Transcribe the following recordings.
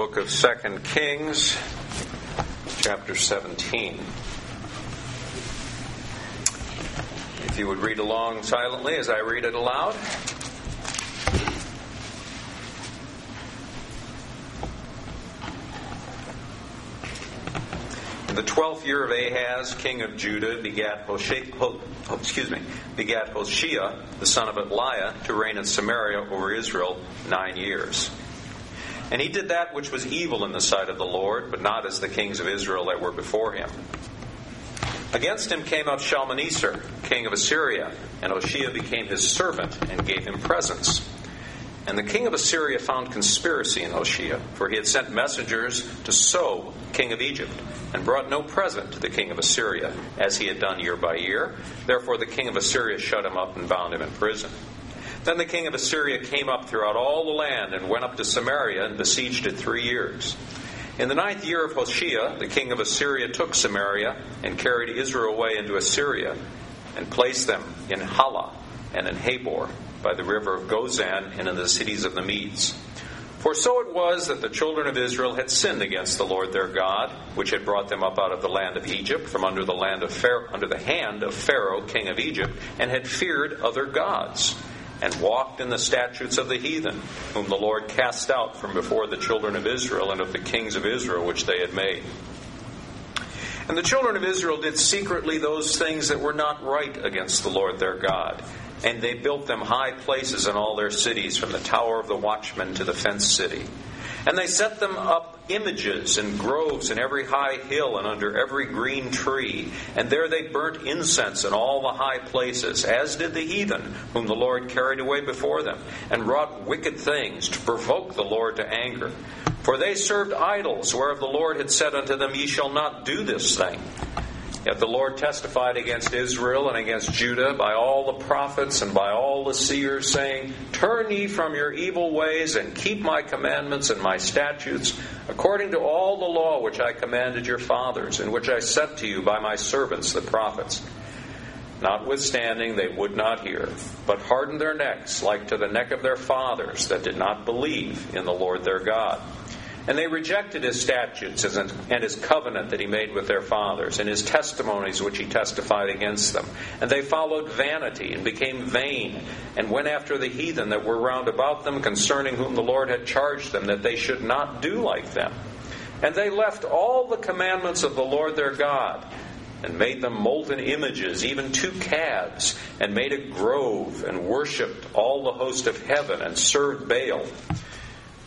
book of Second Kings, chapter 17. If you would read along silently as I read it aloud. In the twelfth year of Ahaz, king of Judah, begat Hoshea, Ho, oh, excuse me, begat Hoshea, the son of Eliah, to reign in Samaria over Israel nine years. And he did that which was evil in the sight of the Lord, but not as the kings of Israel that were before him. Against him came up Shalmaneser, king of Assyria, and Hoshea became his servant and gave him presents. And the king of Assyria found conspiracy in Hoshea, for he had sent messengers to So, king of Egypt, and brought no present to the king of Assyria, as he had done year by year. Therefore the king of Assyria shut him up and bound him in prison. Then the king of Assyria came up throughout all the land and went up to Samaria and besieged it three years. In the ninth year of Hoshea, the king of Assyria took Samaria and carried Israel away into Assyria and placed them in Halah and in Habor by the river of Gozan and in the cities of the Medes. For so it was that the children of Israel had sinned against the Lord their God, which had brought them up out of the land of Egypt, from under the land of Pharaoh, under the hand of Pharaoh, king of Egypt, and had feared other gods and walked in the statutes of the heathen, whom the Lord cast out from before the children of Israel and of the kings of Israel which they had made. And the children of Israel did secretly those things that were not right against the Lord their God. And they built them high places in all their cities, from the tower of the watchman to the fenced city. And they set them up images and groves in every high hill and under every green tree. And there they burnt incense in all the high places, as did the heathen, whom the Lord carried away before them, and wrought wicked things to provoke the Lord to anger. For they served idols, whereof the Lord had said unto them, Ye shall not do this thing. Yet the Lord testified against Israel and against Judah by all the prophets and by all the seers, saying, Turn ye from your evil ways and keep my commandments and my statutes, according to all the law which I commanded your fathers, and which I sent to you by my servants the prophets. Notwithstanding, they would not hear, but hardened their necks like to the neck of their fathers that did not believe in the Lord their God. And they rejected his statutes and his covenant that he made with their fathers, and his testimonies which he testified against them. And they followed vanity and became vain, and went after the heathen that were round about them, concerning whom the Lord had charged them that they should not do like them. And they left all the commandments of the Lord their God, and made them molten images, even two calves, and made a grove, and worshipped all the host of heaven, and served Baal.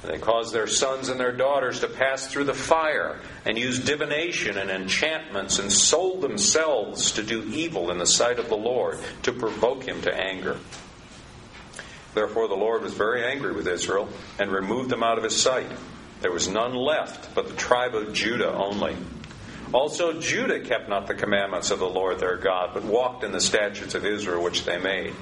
And they caused their sons and their daughters to pass through the fire, and used divination and enchantments, and sold themselves to do evil in the sight of the Lord, to provoke him to anger. Therefore the Lord was very angry with Israel, and removed them out of his sight. There was none left but the tribe of Judah only. Also Judah kept not the commandments of the Lord their God, but walked in the statutes of Israel which they made.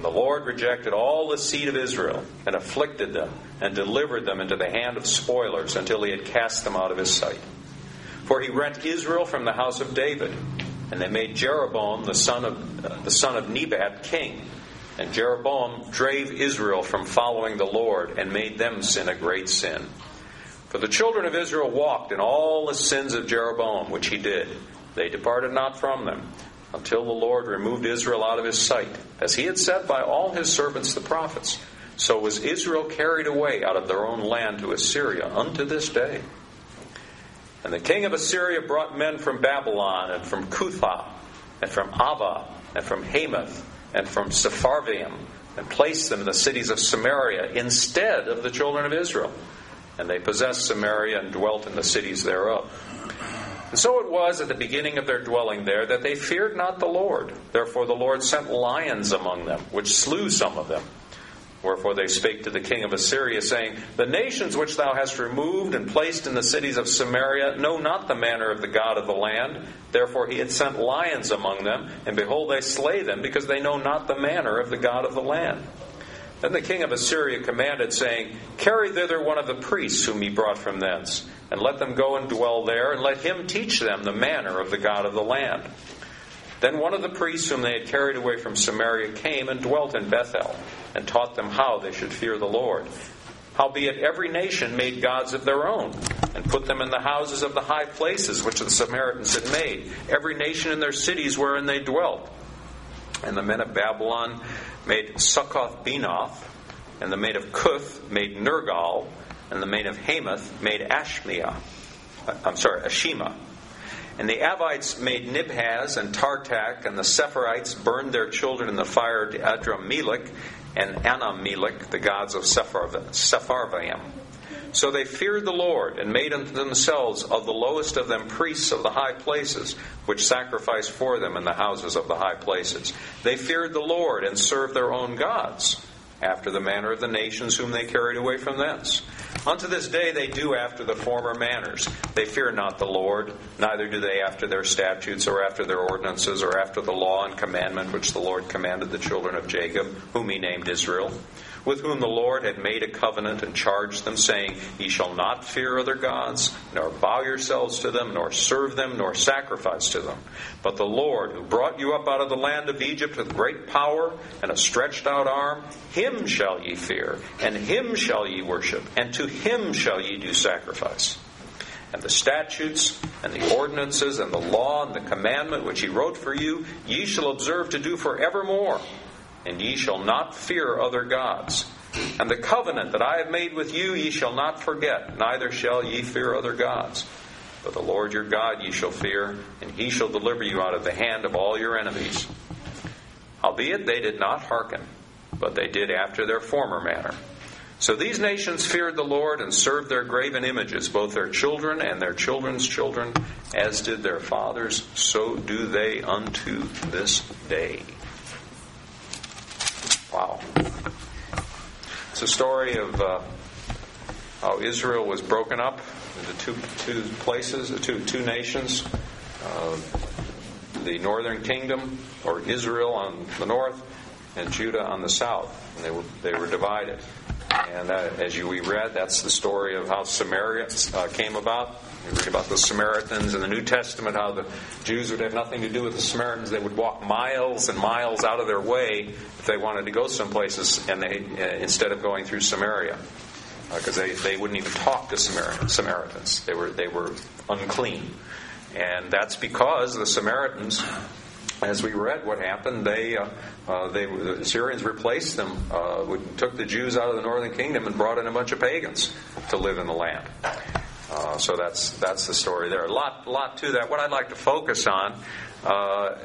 And the Lord rejected all the seed of Israel and afflicted them and delivered them into the hand of spoilers until he had cast them out of his sight. For he rent Israel from the house of David, and they made Jeroboam the son of uh, the son of Nebat king. And Jeroboam drave Israel from following the Lord and made them sin a great sin. For the children of Israel walked in all the sins of Jeroboam, which he did. They departed not from them until the Lord removed Israel out of his sight, as he had said by all his servants the prophets. So was Israel carried away out of their own land to Assyria unto this day. And the king of Assyria brought men from Babylon, and from Cuthah, and from Ava, and from Hamath, and from Sepharvaim, and placed them in the cities of Samaria instead of the children of Israel. And they possessed Samaria and dwelt in the cities thereof. And so it was at the beginning of their dwelling there that they feared not the Lord. Therefore the Lord sent lions among them, which slew some of them. Wherefore they spake to the king of Assyria, saying, The nations which thou hast removed and placed in the cities of Samaria know not the manner of the God of the land. Therefore he had sent lions among them, and behold, they slay them, because they know not the manner of the God of the land. Then the king of Assyria commanded, saying, Carry thither one of the priests whom ye brought from thence, and let them go and dwell there, and let him teach them the manner of the God of the land. Then one of the priests whom they had carried away from Samaria came and dwelt in Bethel, and taught them how they should fear the Lord, Howbeit every nation made gods of their own, and put them in the houses of the high places which the Samaritans had made, every nation in their cities wherein they dwelt. And the men of Babylon made Succoth Benoth, and the men of Cuth made Nergal, and the men of Hamath made Ashmiah. Uh, I'm sorry, Ashima. And the Avites made Nibhaz and Tartak, and the Sephirites burned their children in the fire to Adrammelech and Anammelech, the gods of Sepharvaim. So they feared the Lord, and made unto themselves of the lowest of them priests of the high places, which sacrificed for them in the houses of the high places. They feared the Lord, and served their own gods after the manner of the nations whom they carried away from thence. Unto this day they do after the former manners. They fear not the Lord, neither do they after their statutes, or after their ordinances, or after the law and commandment which the Lord commanded the children of Jacob, whom he named Israel with whom the Lord had made a covenant and charged them, saying, Ye shall not fear other gods, nor bow yourselves to them, nor serve them, nor sacrifice to them. But the Lord, who brought you up out of the land of Egypt with great power and a stretched out arm, him shall ye fear, and him shall ye worship, and to him shall ye do sacrifice and the statutes and the ordinances and the law and the commandment which he wrote for you, ye shall observe to do for evermore and ye shall not fear other gods. And the covenant that I have made with you ye shall not forget, neither shall ye fear other gods. But the Lord your God ye shall fear, and he shall deliver you out of the hand of all your enemies. Howbeit they did not hearken, but they did after their former manner. So these nations feared the Lord and served their graven images, both their children and their children's children, as did their fathers, so do they unto this day. Wow. It's a story of uh, how Israel was broken up into two, two places, two, two nations. Uh, the northern kingdom, or Israel on the north, and Judah on the south. And they were, they were divided. And uh, as you, we read, that's the story of how Samaria uh, came about. You read about the Samaritans in the New Testament, how the Jews would have nothing to do with the Samaritans. They would walk miles and miles out of their way if they wanted to go some places, and they uh, instead of going through Samaria, because uh, they, they wouldn't even talk to Samaritans. They were they were unclean, and that's because the Samaritans as we read what happened, they, uh, uh, they the Syrians replaced them, uh, took the Jews out of the northern kingdom and brought in a bunch of pagans to live in the land. Uh, so that's that's the story there. A lot, lot to that. What I'd like to focus on uh,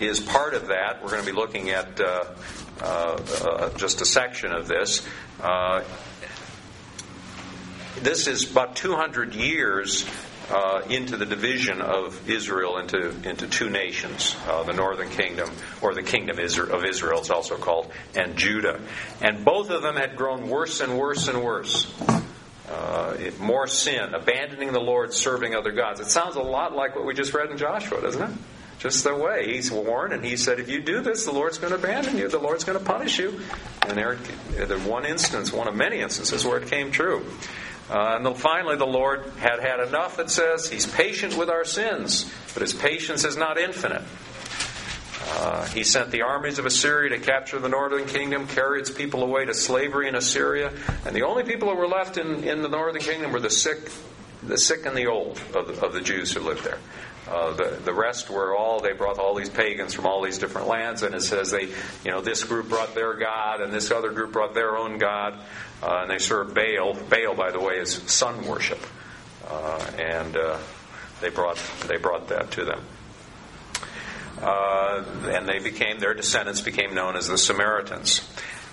is part of that. We're going to be looking at uh, just a section of this. this is about 200 years uh, into the division of Israel into, into two nations uh, the northern kingdom, or the kingdom of Israel, it's also called, and Judah. And both of them had grown worse and worse and worse. Uh, more sin, abandoning the Lord, serving other gods. It sounds a lot like what we just read in Joshua, doesn't it? Just the way he's warned, and he said, if you do this, the Lord's going to abandon you. The Lord's going to punish you. And there, there's one instance, one of many instances where it came true. Uh, and then finally, the Lord had had enough, it says. He's patient with our sins, but his patience is not infinite. Uh, he sent the armies of Assyria to capture the northern kingdom, carry its people away to slavery in Assyria, and the only people who were left in, in the northern kingdom were the sick, the sick and the old of the, of the Jews who lived there. Uh, the the rest were all they brought all these pagans from all these different lands, and it says they, you know, this group brought their god, and this other group brought their own god, uh, and they served Baal. Baal, by the way, is sun worship, uh, and uh, they brought they brought that to them. Uh, and they became their descendants became known as the Samaritans.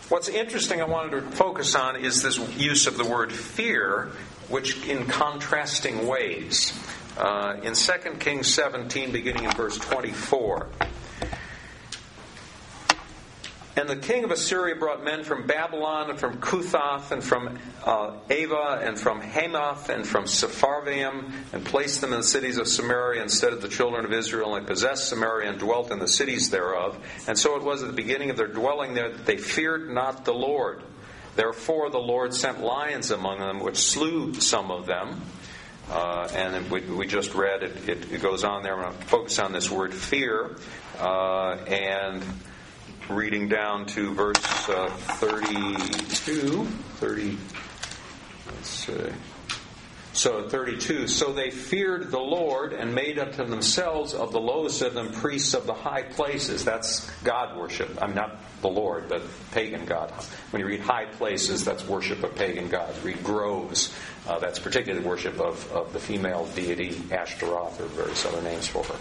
What's interesting, I wanted to focus on is this use of the word fear, which in contrasting ways uh, in 2 Kings 17, beginning in verse 24. And the king of Assyria brought men from Babylon and from Cuthah and from uh, Ava and from Hamath and from Sepharvaim and placed them in the cities of Samaria instead of the children of Israel and possessed Samaria and dwelt in the cities thereof. And so it was at the beginning of their dwelling there that they feared not the Lord. Therefore the Lord sent lions among them, which slew some of them. Uh, and we, we, just read it, it, it, goes on there. I'm going to focus on this word fear uh, and reading down to verse uh, 32, 30, Let's see. So 32, so they feared the Lord and made unto themselves of the lowest of them priests of the high places. That's God worship. I'm not the Lord, but pagan God. When you read high places, that's worship of pagan gods. Read groves, uh, that's particularly worship of, of the female deity Ashtaroth or various other names for her.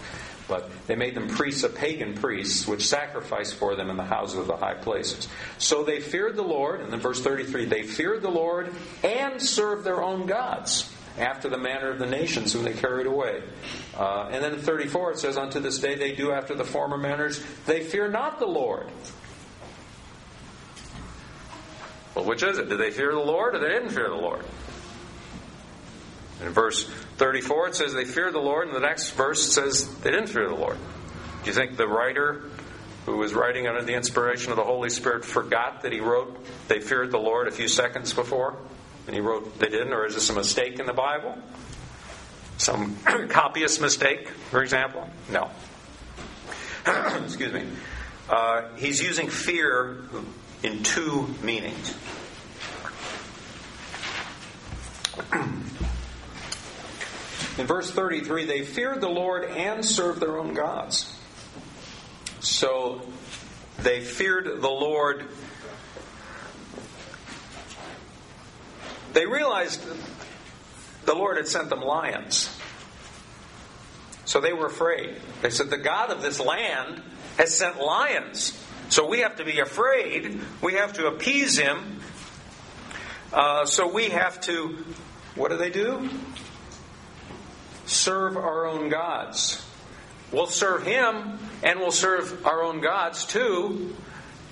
But they made them priests of pagan priests, which sacrificed for them in the houses of the high places. So they feared the Lord, and then verse 33, they feared the Lord and served their own gods after the manner of the nations whom they carried away. Uh, and then in 34 it says, Unto this day they do after the former manners, they fear not the Lord. Well, which is it? Did they fear the Lord or they didn't fear the Lord? In verse 34, it says they feared the Lord, and the next verse says they didn't fear the Lord. Do you think the writer who was writing under the inspiration of the Holy Spirit forgot that he wrote they feared the Lord a few seconds before? And he wrote they didn't, or is this a mistake in the Bible? Some copyist mistake, for example? No. Excuse me. Uh, he's using fear in two meanings. In verse 33, they feared the Lord and served their own gods. So they feared the Lord. They realized the Lord had sent them lions. So they were afraid. They said, The God of this land has sent lions. So we have to be afraid. We have to appease him. Uh, so we have to, what do they do? Serve our own gods. We'll serve him and we'll serve our own gods too.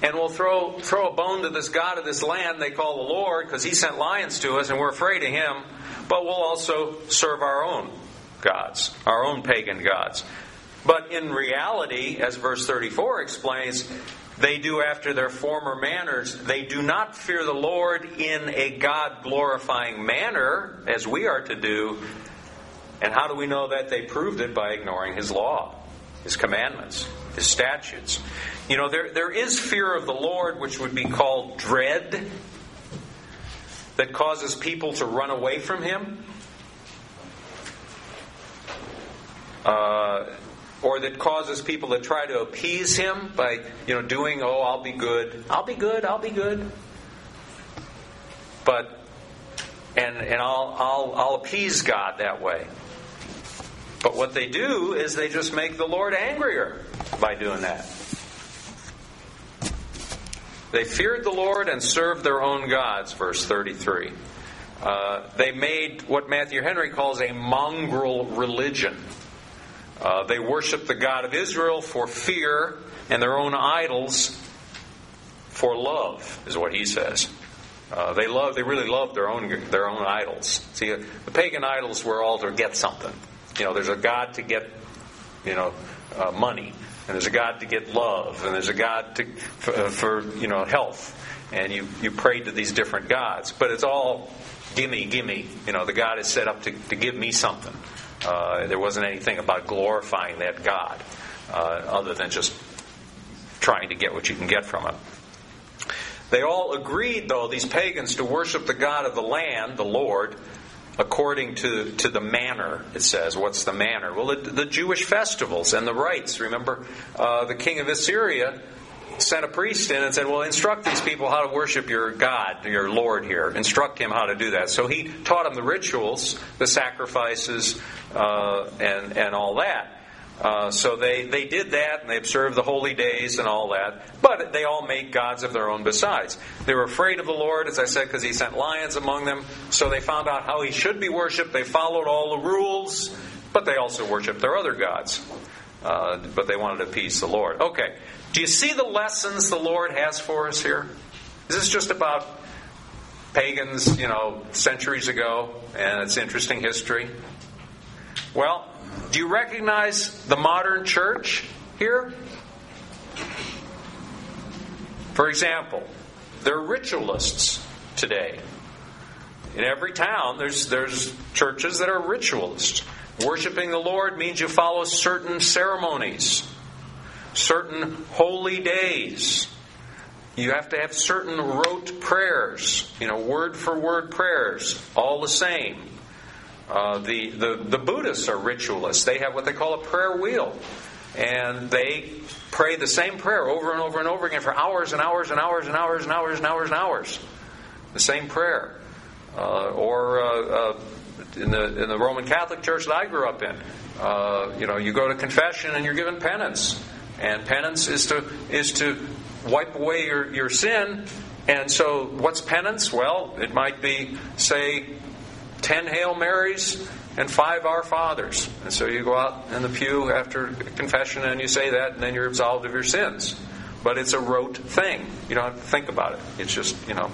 And we'll throw, throw a bone to this God of this land they call the Lord because he sent lions to us and we're afraid of him. But we'll also serve our own gods, our own pagan gods. But in reality, as verse 34 explains, they do after their former manners. They do not fear the Lord in a God glorifying manner, as we are to do, and how do we know that? They proved it by ignoring his law, his commandments, his statutes. You know, there, there is fear of the Lord, which would be called dread, that causes people to run away from him. Uh, or that causes people to try to appease him by, you know, doing, oh, I'll be good, I'll be good, I'll be good. But, and, and I'll, I'll, I'll appease God that way. But what they do is they just make the Lord angrier by doing that. They feared the Lord and served their own gods, verse 33. Uh, they made what Matthew Henry calls a mongrel religion. Uh, they worshiped the God of Israel for fear and their own idols for love, is what he says. Uh, they love, they really loved their own their own idols. See, the pagan idols were all to get something. You know, there's a God to get, you know, uh, money, and there's a God to get love, and there's a God to, for, uh, for, you know health, and you you pray to these different gods, but it's all gimme, gimme. You know, the God is set up to, to give me something. Uh, there wasn't anything about glorifying that God, uh, other than just trying to get what you can get from it. They all agreed, though, these pagans, to worship the God of the land, the Lord, according to, to the manner, it says. What's the manner? Well, the, the Jewish festivals and the rites. Remember, uh, the king of Assyria sent a priest in and said, Well, instruct these people how to worship your God, your Lord here. Instruct him how to do that. So he taught them the rituals, the sacrifices, uh, and, and all that. Uh, so they, they did that and they observed the holy days and all that, but they all made gods of their own besides. They were afraid of the Lord, as I said, because he sent lions among them, so they found out how he should be worshiped. They followed all the rules, but they also worshiped their other gods. Uh, but they wanted to appease the Lord. Okay, do you see the lessons the Lord has for us here? Is this just about pagans, you know, centuries ago, and it's interesting history? Well, do you recognize the modern church here? For example, there are ritualists today. In every town, there's, there's churches that are ritualists. Worshipping the Lord means you follow certain ceremonies, certain holy days. You have to have certain rote prayers, you know, word for word prayers, all the same. Uh, the, the, the Buddhists are ritualists. They have what they call a prayer wheel. And they pray the same prayer over and over and over again for hours and hours and hours and hours and hours and hours and hours. The same prayer. Uh, or uh, uh in, the, in the Roman Catholic Church that I grew up in, uh, you know, you go to confession and you're given penance. And penance is to, is to wipe away your, your sin. And so, what's penance? Well, it might be, say, 10 Hail Marys and five Our Fathers. And so you go out in the pew after confession and you say that, and then you're absolved of your sins. But it's a rote thing. You don't have to think about it. It's just, you know,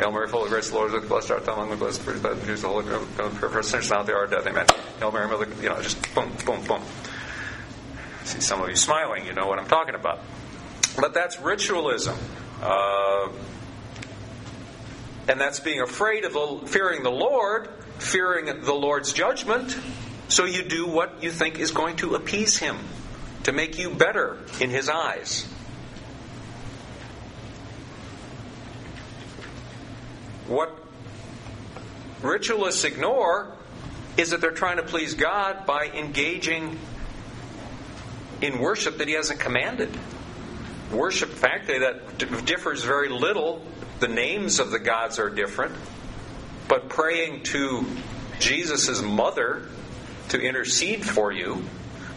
Hail Mary, full of grace, the Lord is with. Blessed art thou among the blessed, fruit of the Holy Ghost, for sinners now they are death. Amen. Hail Mary, Mother, you know, just boom, boom, boom. I see some of you smiling. You know what I'm talking about. But that's ritualism. Uh, and that's being afraid of the, fearing the Lord, fearing the Lord's judgment. So you do what you think is going to appease Him, to make you better in His eyes. What ritualists ignore is that they're trying to please God by engaging in worship that He hasn't commanded worship, frankly, that differs very little. The names of the gods are different. But praying to Jesus' mother to intercede for you,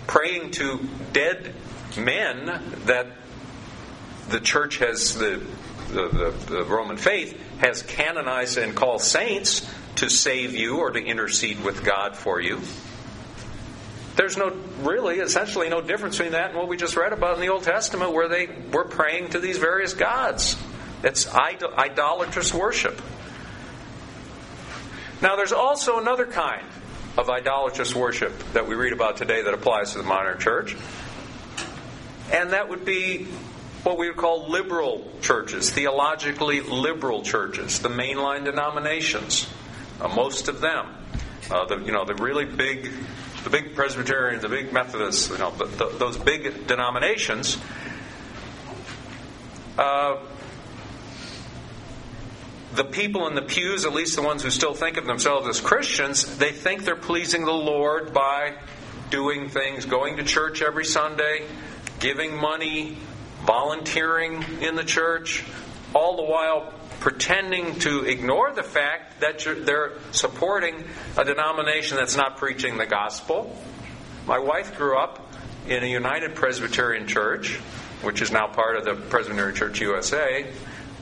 praying to dead men that the church has, the, the, the, Roman faith has canonized and called saints to save you or to intercede with God for you. There's no really, essentially, no difference between that and what we just read about in the Old Testament, where they were praying to these various gods. It's idol- idolatrous worship. Now, there's also another kind of idolatrous worship that we read about today that applies to the modern church, and that would be what we would call liberal churches, theologically liberal churches, the mainline denominations, uh, most of them. Uh, the, you know, the really big the big Presbyterians, the big Methodists, you know, the, the, those big denominations, uh, the people in the pews, at least the ones who still think of themselves as Christians, they think they're pleasing the Lord by doing things, going to church every Sunday, giving money, volunteering in the church, all the while pretending to ignore the fact that they're supporting a denomination that's not preaching the gospel. My wife grew up in a United Presbyterian Church, which is now part of the Presbyterian Church USA.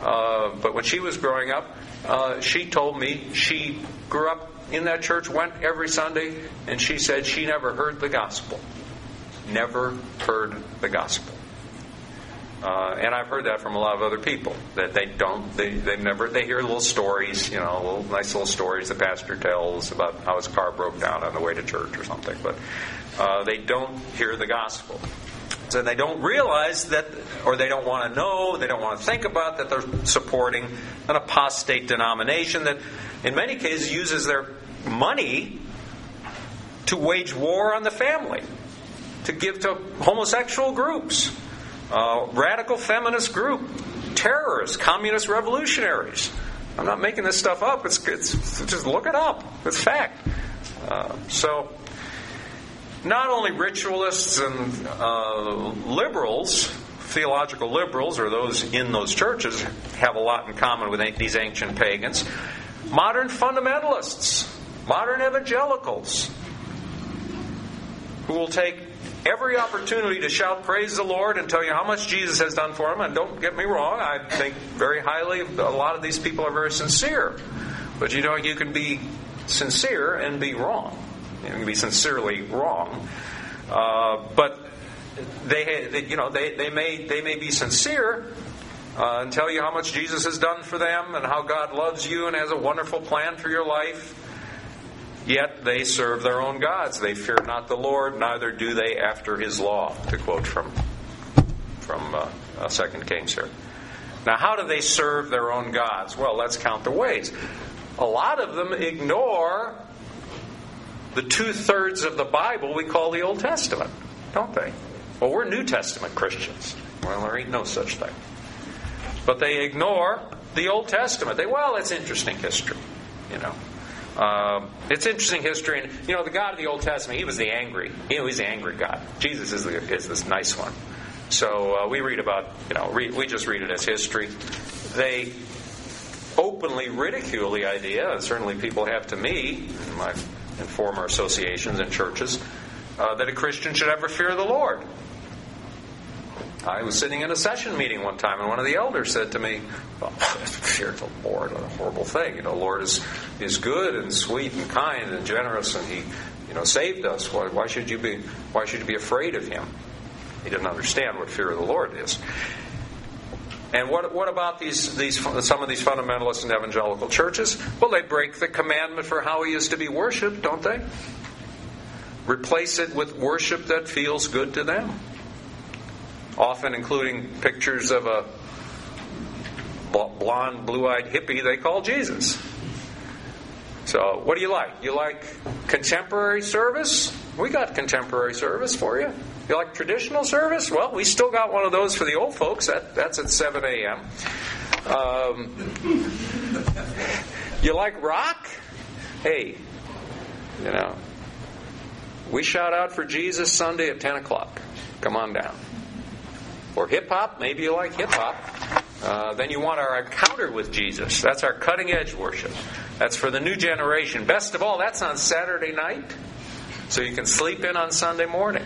Uh, but when she was growing up, uh, she told me she grew up in that church, went every Sunday, and she said she never heard the gospel. Never heard the gospel. Uh, and I've heard that from a lot of other people that they don't, they, they never, they hear little stories, you know, little nice little stories the pastor tells about how his car broke down on the way to church or something, but uh, they don't hear the gospel. So they don't realize that, or they don't want to know, they don't want to think about that they're supporting an apostate denomination that, in many cases, uses their money to wage war on the family, to give to homosexual groups uh, radical feminist group, terrorists, communist revolutionaries. I'm not making this stuff up. It's, it's just look it up. It's fact. Uh, so, not only ritualists and uh, liberals, theological liberals, or those in those churches, have a lot in common with these ancient pagans. Modern fundamentalists, modern evangelicals, who will take every opportunity to shout praise the Lord and tell you how much Jesus has done for them. And don't get me wrong, I think very highly a lot of these people are very sincere. But you know, you can be sincere and be wrong. You can be sincerely wrong. Uh, but they, they, you know, they, they may they may be sincere uh, and tell you how much Jesus has done for them and how God loves you and has a wonderful plan for your life. Yet they serve their own gods. They fear not the Lord, neither do they after his law, to quote from, from uh, uh, 2 Kings here. Now, how do they serve their own gods? Well, let's count the ways. A lot of them ignore the two thirds of the Bible we call the Old Testament, don't they? Well, we're New Testament Christians. Well, there ain't no such thing. But they ignore the Old Testament. They, well, it's interesting history, you know. Um, it's interesting history, and you know the God of the Old Testament. He was the angry. You know, he's the angry God. Jesus is the, is this nice one. So uh, we read about, you know, re, we just read it as history. They openly ridicule the idea, and certainly people have to me my in former associations and churches, uh, that a Christian should ever fear the Lord. I was sitting in a session meeting one time, and one of the elders said to me, "Fear the Lord, what a horrible thing! You know, Lord is is good and sweet and kind and generous, and He, you know, saved us. Why, why should you be Why should you be afraid of Him?" He didn't understand what fear of the Lord is. And what, what about these, these, some of these fundamentalist and evangelical churches? Well, they break the commandment for how he is to be worshipped, don't they? Replace it with worship that feels good to them. Often including pictures of a blonde, blue eyed hippie they call Jesus. So, what do you like? You like contemporary service? We got contemporary service for you. You like traditional service? Well, we still got one of those for the old folks. That, that's at 7 a.m. Um, you like rock? Hey, you know, we shout out for Jesus Sunday at 10 o'clock. Come on down. Or hip hop, maybe you like hip hop. Uh, then you want our encounter with Jesus. That's our cutting edge worship. That's for the new generation. Best of all, that's on Saturday night, so you can sleep in on Sunday morning.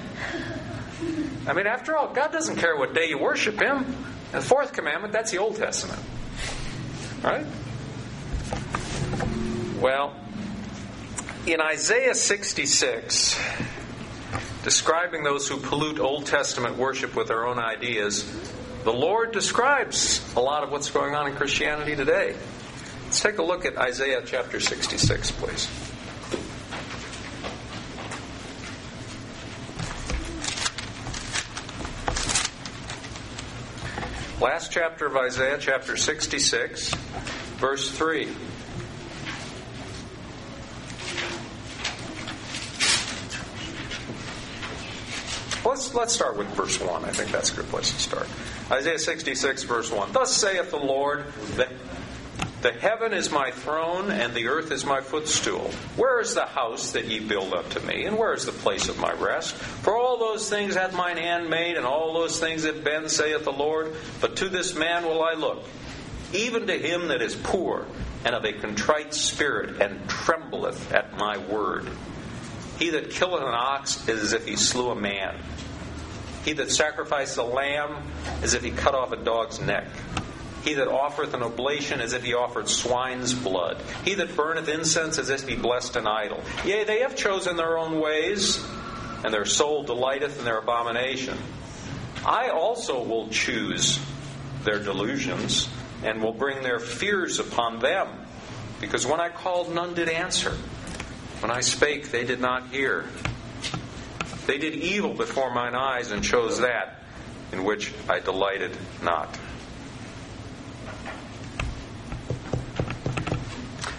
I mean, after all, God doesn't care what day you worship Him. And the fourth commandment, that's the Old Testament. Right? Well, in Isaiah 66, describing those who pollute Old Testament worship with their own ideas, the Lord describes a lot of what's going on in Christianity today. Let's take a look at Isaiah chapter 66, please. Last chapter of Isaiah, chapter 66, verse 3. Let's, let's start with verse 1. I think that's a good place to start. Isaiah 66, verse 1. Thus saith the Lord, the heaven is my throne, and the earth is my footstool. Where is the house that ye build unto me, and where is the place of my rest? For all those things hath mine hand made, and all those things have been, saith the Lord. But to this man will I look, even to him that is poor, and of a contrite spirit, and trembleth at my word. He that killeth an ox is as if he slew a man. He that sacrificeth a lamb is as if he cut off a dog's neck. He that offereth an oblation as if he offered swine's blood. He that burneth incense as if he blessed an idol. Yea, they have chosen their own ways, and their soul delighteth in their abomination. I also will choose their delusions, and will bring their fears upon them. Because when I called, none did answer. When I spake, they did not hear. They did evil before mine eyes, and chose that in which I delighted not.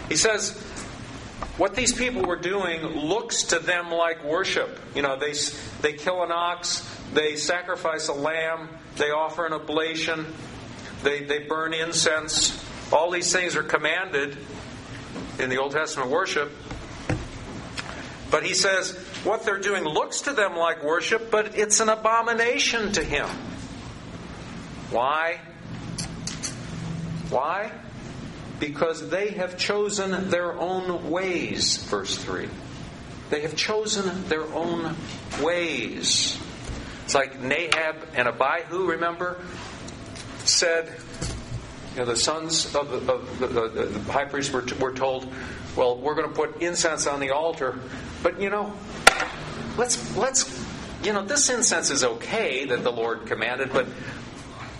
He says, what these people were doing looks to them like worship. You know, they, they kill an ox, they sacrifice a lamb, they offer an oblation, they, they burn incense. All these things are commanded in the Old Testament worship. But he says, what they're doing looks to them like worship, but it's an abomination to him. Why? Why? Because they have chosen their own ways, verse 3. They have chosen their own ways. It's like Nadab and Abihu, remember, said, you know, the sons of the, of the, the, the high priest were, were told, well, we're going to put incense on the altar, but you know, let's let's you know, this incense is okay that the Lord commanded, but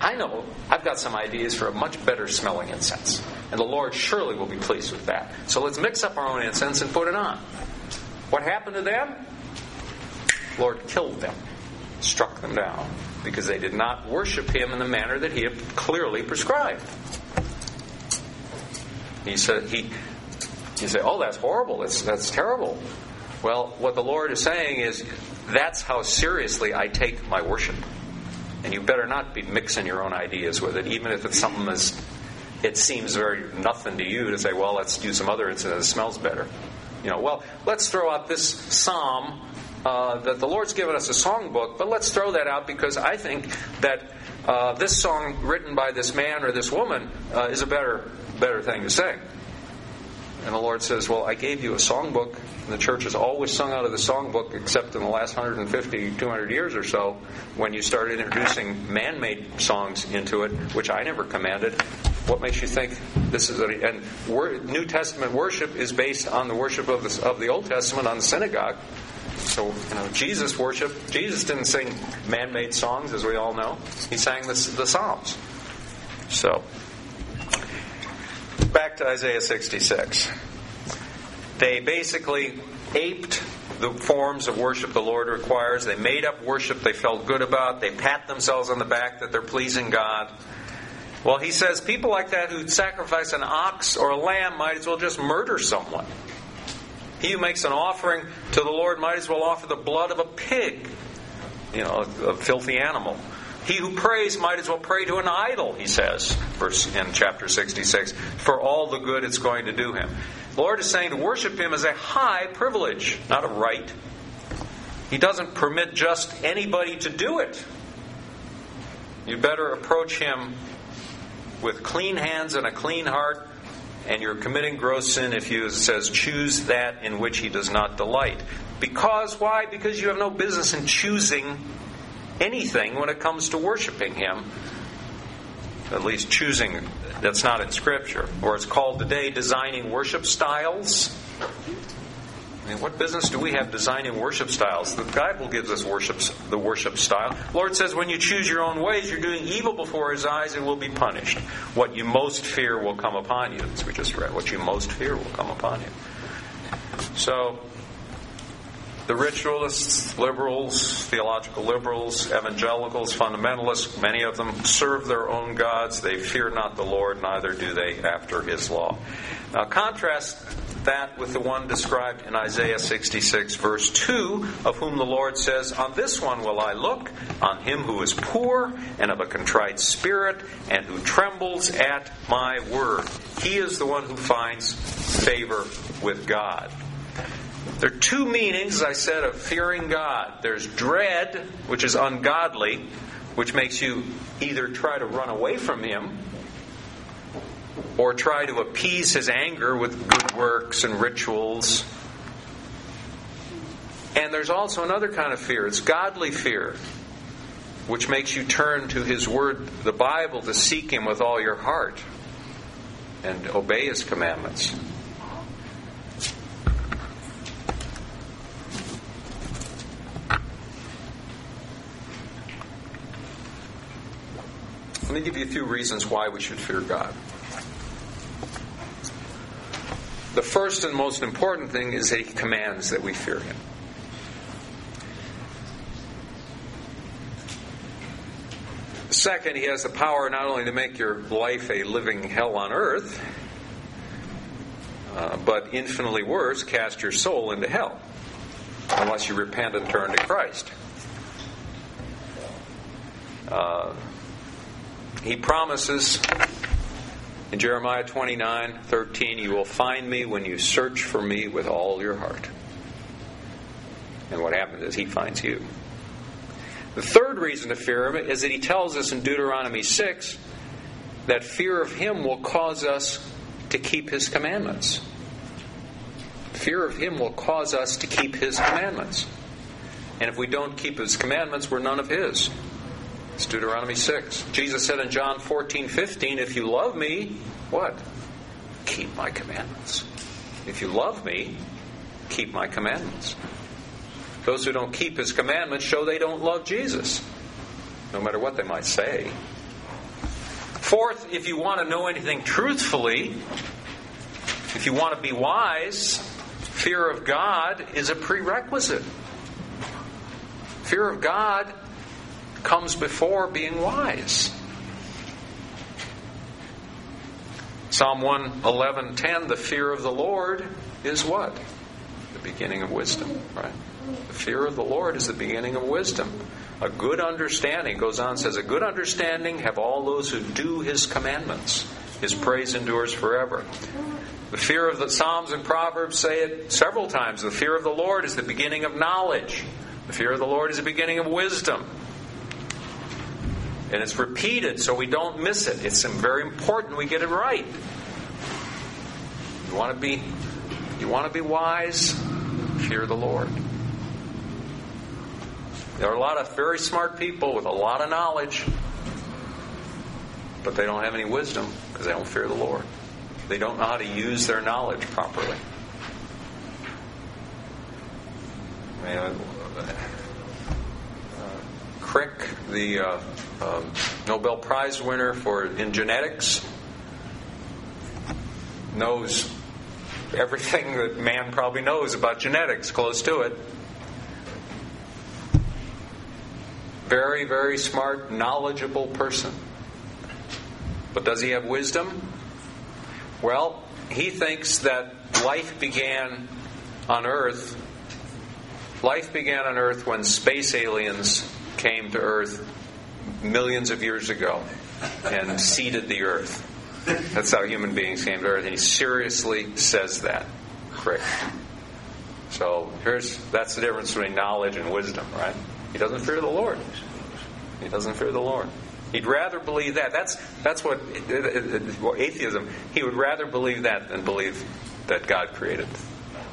I know I've got some ideas for a much better smelling incense. And the Lord surely will be pleased with that. So let's mix up our own incense and put it on. What happened to them? Lord killed them, struck them down, because they did not worship Him in the manner that He had clearly prescribed. He said, He, you say, oh, that's horrible. That's, that's terrible. Well, what the Lord is saying is, that's how seriously I take my worship. And you better not be mixing your own ideas with it, even if it's something that's it seems very nothing to you to say, well, let's do some other incident that smells better. You know, well, let's throw out this psalm uh, that the Lord's given us a songbook, but let's throw that out because I think that uh, this song written by this man or this woman uh, is a better better thing to sing. And the Lord says, Well, I gave you a songbook. And the church has always sung out of the songbook, except in the last 150, 200 years or so, when you started introducing man made songs into it, which I never commanded. What makes you think this is a. And New Testament worship is based on the worship of the, of the Old Testament on the synagogue. So, you know, Jesus worship, Jesus didn't sing man made songs, as we all know. He sang the, the Psalms. So, back to Isaiah 66. They basically aped the forms of worship the Lord requires. They made up worship they felt good about. They pat themselves on the back that they're pleasing God. Well, he says people like that who sacrifice an ox or a lamb might as well just murder someone. He who makes an offering to the Lord might as well offer the blood of a pig, you know, a, a filthy animal. He who prays might as well pray to an idol, he says, verse in chapter 66, for all the good it's going to do him. The Lord is saying to worship him is a high privilege, not a right. He doesn't permit just anybody to do it. You better approach him with clean hands and a clean heart, and you're committing gross sin if you, says, choose that in which he does not delight. Because, why? Because you have no business in choosing anything when it comes to worshiping Him. At least choosing that's not in Scripture. Or it's called today designing worship styles. Mean, what business do we have designing worship styles? The Bible gives us worship, the worship style. Lord says, when you choose your own ways, you're doing evil before His eyes and will be punished. What you most fear will come upon you. As we just read, what you most fear will come upon you. So, the ritualists, liberals, theological liberals, evangelicals, fundamentalists, many of them serve their own gods. They fear not the Lord, neither do they after his law. Now, contrast that with the one described in Isaiah 66, verse 2, of whom the Lord says, On this one will I look, on him who is poor and of a contrite spirit, and who trembles at my word. He is the one who finds favor with God. There are two meanings, as I said, of fearing God. There's dread, which is ungodly, which makes you either try to run away from Him or try to appease His anger with good works and rituals. And there's also another kind of fear. It's godly fear, which makes you turn to His Word, the Bible, to seek Him with all your heart and obey His commandments. Let me give you a few reasons why we should fear God. The first and most important thing is that He commands that we fear Him. Second, He has the power not only to make your life a living hell on earth, uh, but infinitely worse, cast your soul into hell unless you repent and turn to Christ. Uh, he promises in Jeremiah 29 13, You will find me when you search for me with all your heart. And what happens is he finds you. The third reason to fear him is that he tells us in Deuteronomy 6 that fear of him will cause us to keep his commandments. Fear of him will cause us to keep his commandments. And if we don't keep his commandments, we're none of his. It's Deuteronomy 6. Jesus said in John 14, 15, If you love me, what? Keep my commandments. If you love me, keep my commandments. Those who don't keep his commandments show they don't love Jesus, no matter what they might say. Fourth, if you want to know anything truthfully, if you want to be wise, fear of God is a prerequisite. Fear of God comes before being wise. Psalm 111:10 the fear of the Lord is what? The beginning of wisdom, right? The fear of the Lord is the beginning of wisdom. A good understanding, goes on, says, a good understanding have all those who do his commandments. His praise endures forever. The fear of the Psalms and Proverbs say it several times. The fear of the Lord is the beginning of knowledge. The fear of the Lord is the beginning of wisdom. And it's repeated so we don't miss it. It's very important we get it right. You want to be you want to be wise? Fear the Lord. There are a lot of very smart people with a lot of knowledge, but they don't have any wisdom because they don't fear the Lord. They don't know how to use their knowledge properly. I uh, Crick, the uh, um, Nobel Prize winner for in genetics, knows everything that man probably knows about genetics, close to it. Very, very smart, knowledgeable person. But does he have wisdom? Well, he thinks that life began on Earth. Life began on Earth when space aliens came to Earth millions of years ago and seeded the Earth. That's how human beings came to Earth, and he seriously says that. Correct. So here's that's the difference between knowledge and wisdom, right? He doesn't fear the Lord. He doesn't fear the Lord. He'd rather believe that. That's that's what atheism. He would rather believe that than believe that God created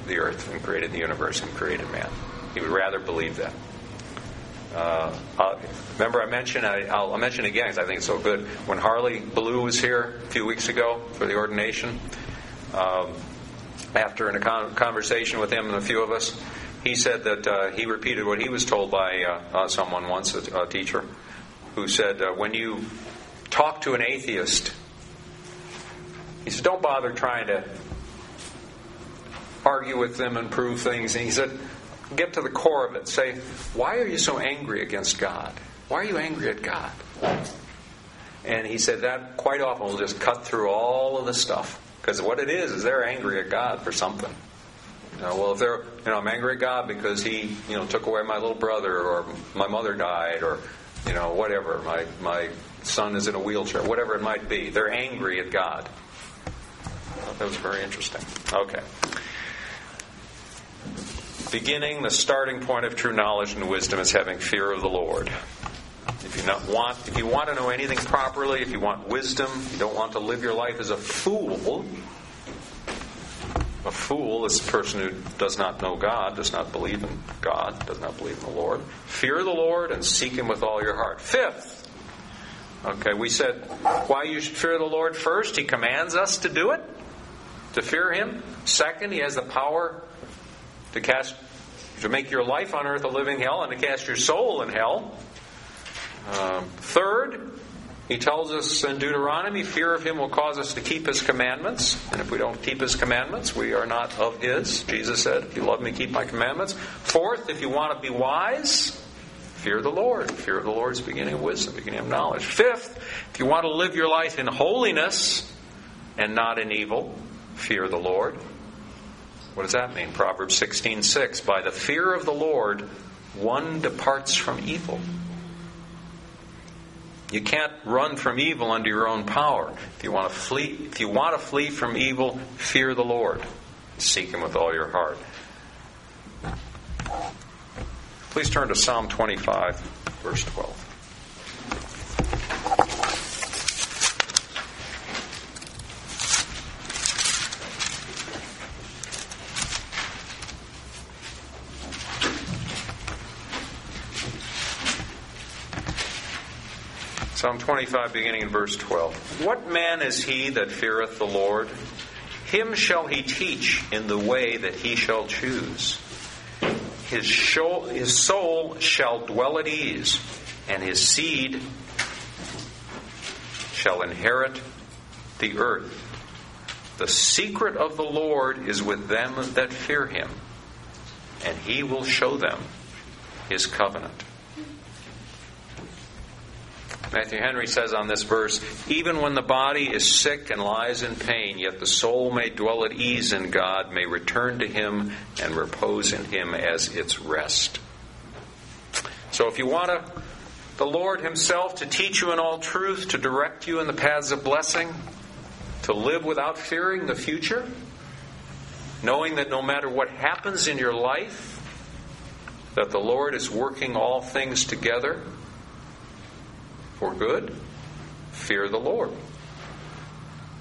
the earth and created the universe and created man. He would rather believe that. Uh, uh, remember, I mentioned, I, will mention again because I think it's so good. When Harley Blue was here a few weeks ago for the ordination, um, after a con- conversation with him and a few of us, he said that uh, he repeated what he was told by uh, uh, someone once, a, a, teacher, who said, When you talk to an atheist, he said, Don't bother trying to argue with them and prove things. And he said, get to the core of it. Say, why are you so angry against God? Why are you angry at God? And he said that quite often will just cut through all of the stuff. Because what it is, is they're angry at God for something. You know, well, if they're, you know, I'm angry at God because he, you know, took away my little brother or my mother died or, you know, whatever. My, my son is in a wheelchair, whatever it might be. They're angry at God. That was very interesting. Okay beginning, the starting point of true knowledge and wisdom is having fear of the Lord. If you not want, if you want to know anything properly, if you want wisdom, you don't want to live your life as a fool. A fool is a person who does not know God, does not believe in God, does not believe in the Lord. Fear the Lord and seek Him with all your heart. Fifth, okay, we said why you should fear the Lord first. He commands us to do it, to fear Him. Second, He has the power to cast to make your life on earth a living hell and to cast your soul in hell. Um, third, he tells us in Deuteronomy, fear of him will cause us to keep his commandments. And if we don't keep his commandments, we are not of his. Jesus said, if you love me, keep my commandments. Fourth, if you want to be wise, fear the Lord. Fear of the Lord is beginning of wisdom, beginning of knowledge. Fifth, if you want to live your life in holiness and not in evil, fear the Lord. What does that mean? Proverbs 16:6 6, By the fear of the Lord one departs from evil. You can't run from evil under your own power. If you want to flee, if you want to flee from evil, fear the Lord. Seek him with all your heart. Please turn to Psalm 25, verse 12. Psalm 25, beginning in verse 12. What man is he that feareth the Lord? Him shall he teach in the way that he shall choose. His, his soul shall dwell at ease, and his seed shall inherit the earth. The secret of the Lord is with them that fear him, and he will show them his covenant. Matthew Henry says on this verse Even when the body is sick and lies in pain, yet the soul may dwell at ease in God, may return to Him and repose in Him as its rest. So if you want to, the Lord Himself to teach you in all truth, to direct you in the paths of blessing, to live without fearing the future, knowing that no matter what happens in your life, that the Lord is working all things together for good, fear the Lord.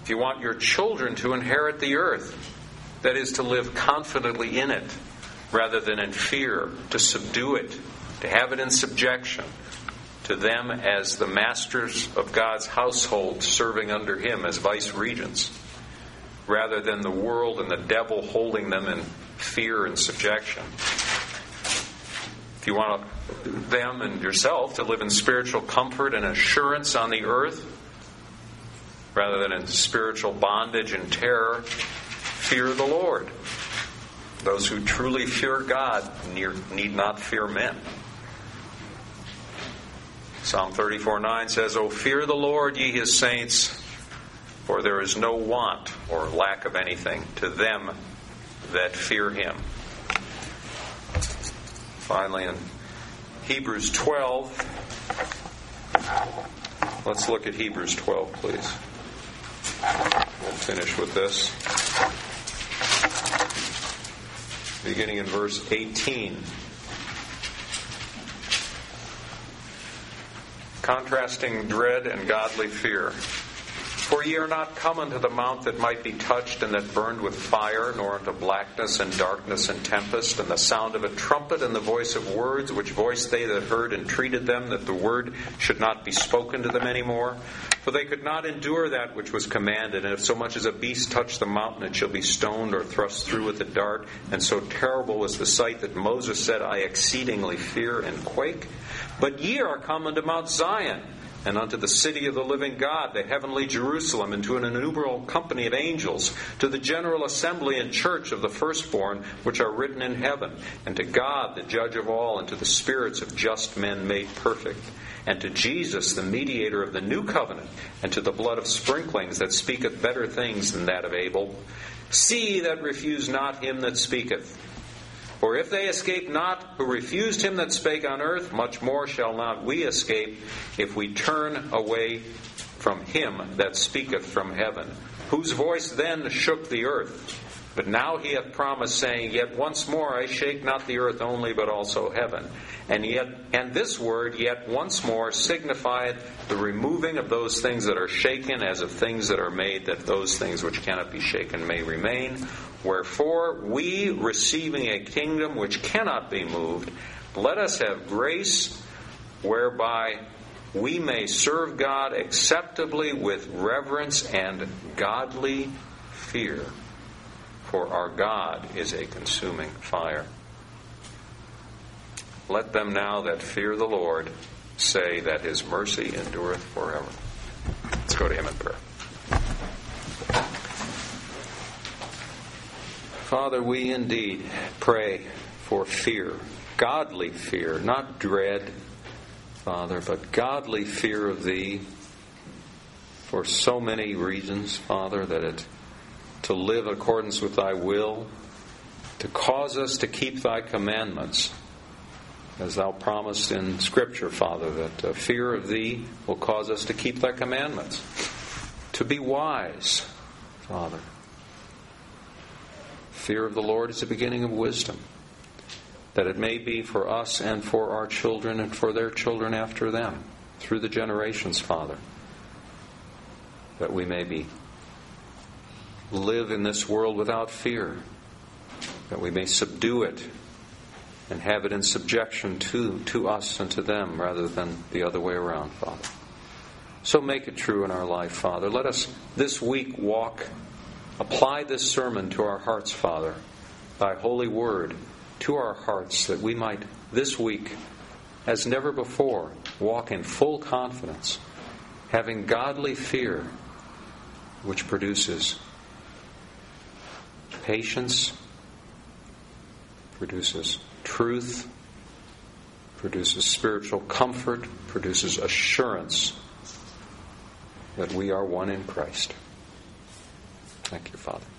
If you want your children to inherit the earth, that is to live confidently in it rather than in fear, to subdue it, to have it in subjection to them as the masters of God's household serving under Him as vice regents, rather than the world and the devil holding them in fear and subjection. If you want them and yourself to live in spiritual comfort and assurance on the earth, rather than in spiritual bondage and terror, fear the Lord. Those who truly fear God need not fear men. Psalm 34 9 says, O fear the Lord, ye his saints, for there is no want or lack of anything to them that fear him. Finally, in Hebrews 12, let's look at Hebrews 12, please. We'll finish with this. Beginning in verse 18. Contrasting dread and godly fear. For ye are not come unto the mount that might be touched and that burned with fire, nor unto blackness and darkness and tempest, and the sound of a trumpet and the voice of words, which voice they that heard entreated them that the word should not be spoken to them any more. For they could not endure that which was commanded, and if so much as a beast touch the mountain, it shall be stoned or thrust through with a dart. And so terrible was the sight that Moses said, I exceedingly fear and quake. But ye are come unto Mount Zion and unto the city of the living God, the heavenly Jerusalem, and to an innumerable company of angels, to the general assembly and church of the firstborn, which are written in heaven, and to God, the judge of all, and to the spirits of just men made perfect, and to Jesus, the mediator of the new covenant, and to the blood of sprinklings that speaketh better things than that of Abel. See that refuse not him that speaketh. For if they escape not who refused him that spake on earth, much more shall not we escape if we turn away from him that speaketh from heaven, whose voice then shook the earth. But now he hath promised, saying, Yet once more I shake not the earth only, but also heaven. And yet, and this word, yet once more, signifieth the removing of those things that are shaken, as of things that are made, that those things which cannot be shaken may remain. Wherefore, we, receiving a kingdom which cannot be moved, let us have grace whereby we may serve God acceptably with reverence and godly fear. For our God is a consuming fire. Let them now that fear the Lord say that his mercy endureth forever. Let's go to him in prayer. Father, we indeed pray for fear, godly fear, not dread, Father, but godly fear of Thee for so many reasons, Father, that it to live in accordance with Thy will, to cause us to keep Thy commandments, as Thou promised in Scripture, Father, that uh, fear of Thee will cause us to keep Thy commandments, to be wise, Father Fear of the Lord is the beginning of wisdom, that it may be for us and for our children and for their children after them, through the generations, Father, that we may be live in this world without fear, that we may subdue it and have it in subjection to, to us and to them rather than the other way around, Father. So make it true in our life, Father. Let us this week walk Apply this sermon to our hearts, Father, thy holy word to our hearts, that we might this week, as never before, walk in full confidence, having godly fear, which produces patience, produces truth, produces spiritual comfort, produces assurance that we are one in Christ. Thank you, Father.